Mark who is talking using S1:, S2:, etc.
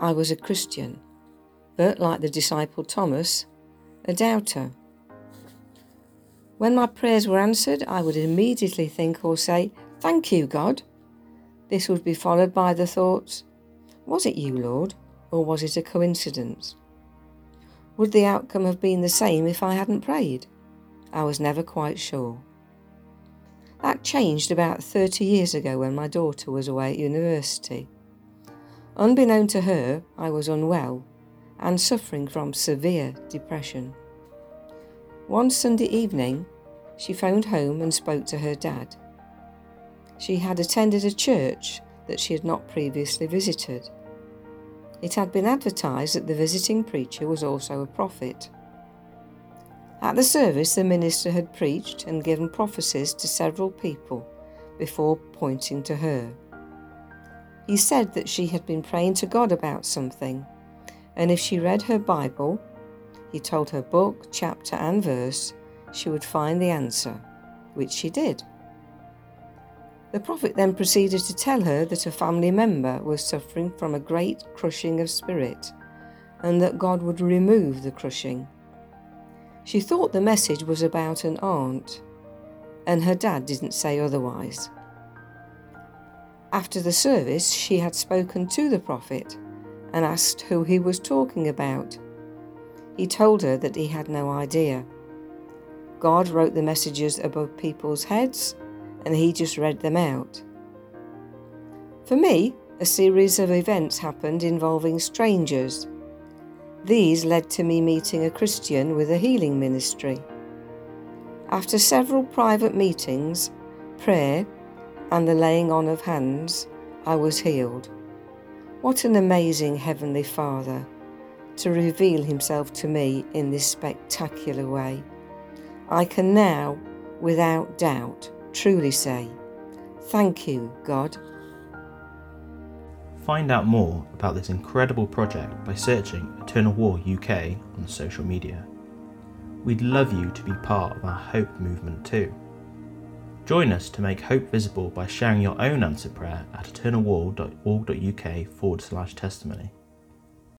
S1: I was a Christian, but like the disciple Thomas, a doubter. When my prayers were answered, I would immediately think or say, Thank you, God. This would be followed by the thoughts, Was it you, Lord, or was it a coincidence? Would the outcome have been the same if I hadn't prayed? I was never quite sure. That changed about 30 years ago when my daughter was away at university. Unbeknown to her, I was unwell and suffering from severe depression. One Sunday evening, she phoned home and spoke to her dad. She had attended a church that she had not previously visited. It had been advertised that the visiting preacher was also a prophet. At the service, the minister had preached and given prophecies to several people before pointing to her. He said that she had been praying to God about something, and if she read her Bible, he told her book, chapter, and verse, she would find the answer, which she did. The prophet then proceeded to tell her that a family member was suffering from a great crushing of spirit, and that God would remove the crushing. She thought the message was about an aunt, and her dad didn't say otherwise. After the service, she had spoken to the prophet and asked who he was talking about. He told her that he had no idea. God wrote the messages above people's heads and he just read them out. For me, a series of events happened involving strangers. These led to me meeting a Christian with a healing ministry. After several private meetings, prayer, and the laying on of hands, I was healed. What an amazing Heavenly Father to reveal Himself to me in this spectacular way. I can now, without doubt, truly say, Thank you, God.
S2: Find out more about this incredible project by searching Eternal Wall UK on social media. We'd love you to be part of our Hope movement too. Join us to make hope visible by sharing your own answer prayer at eternalwall.org.uk forward slash testimony.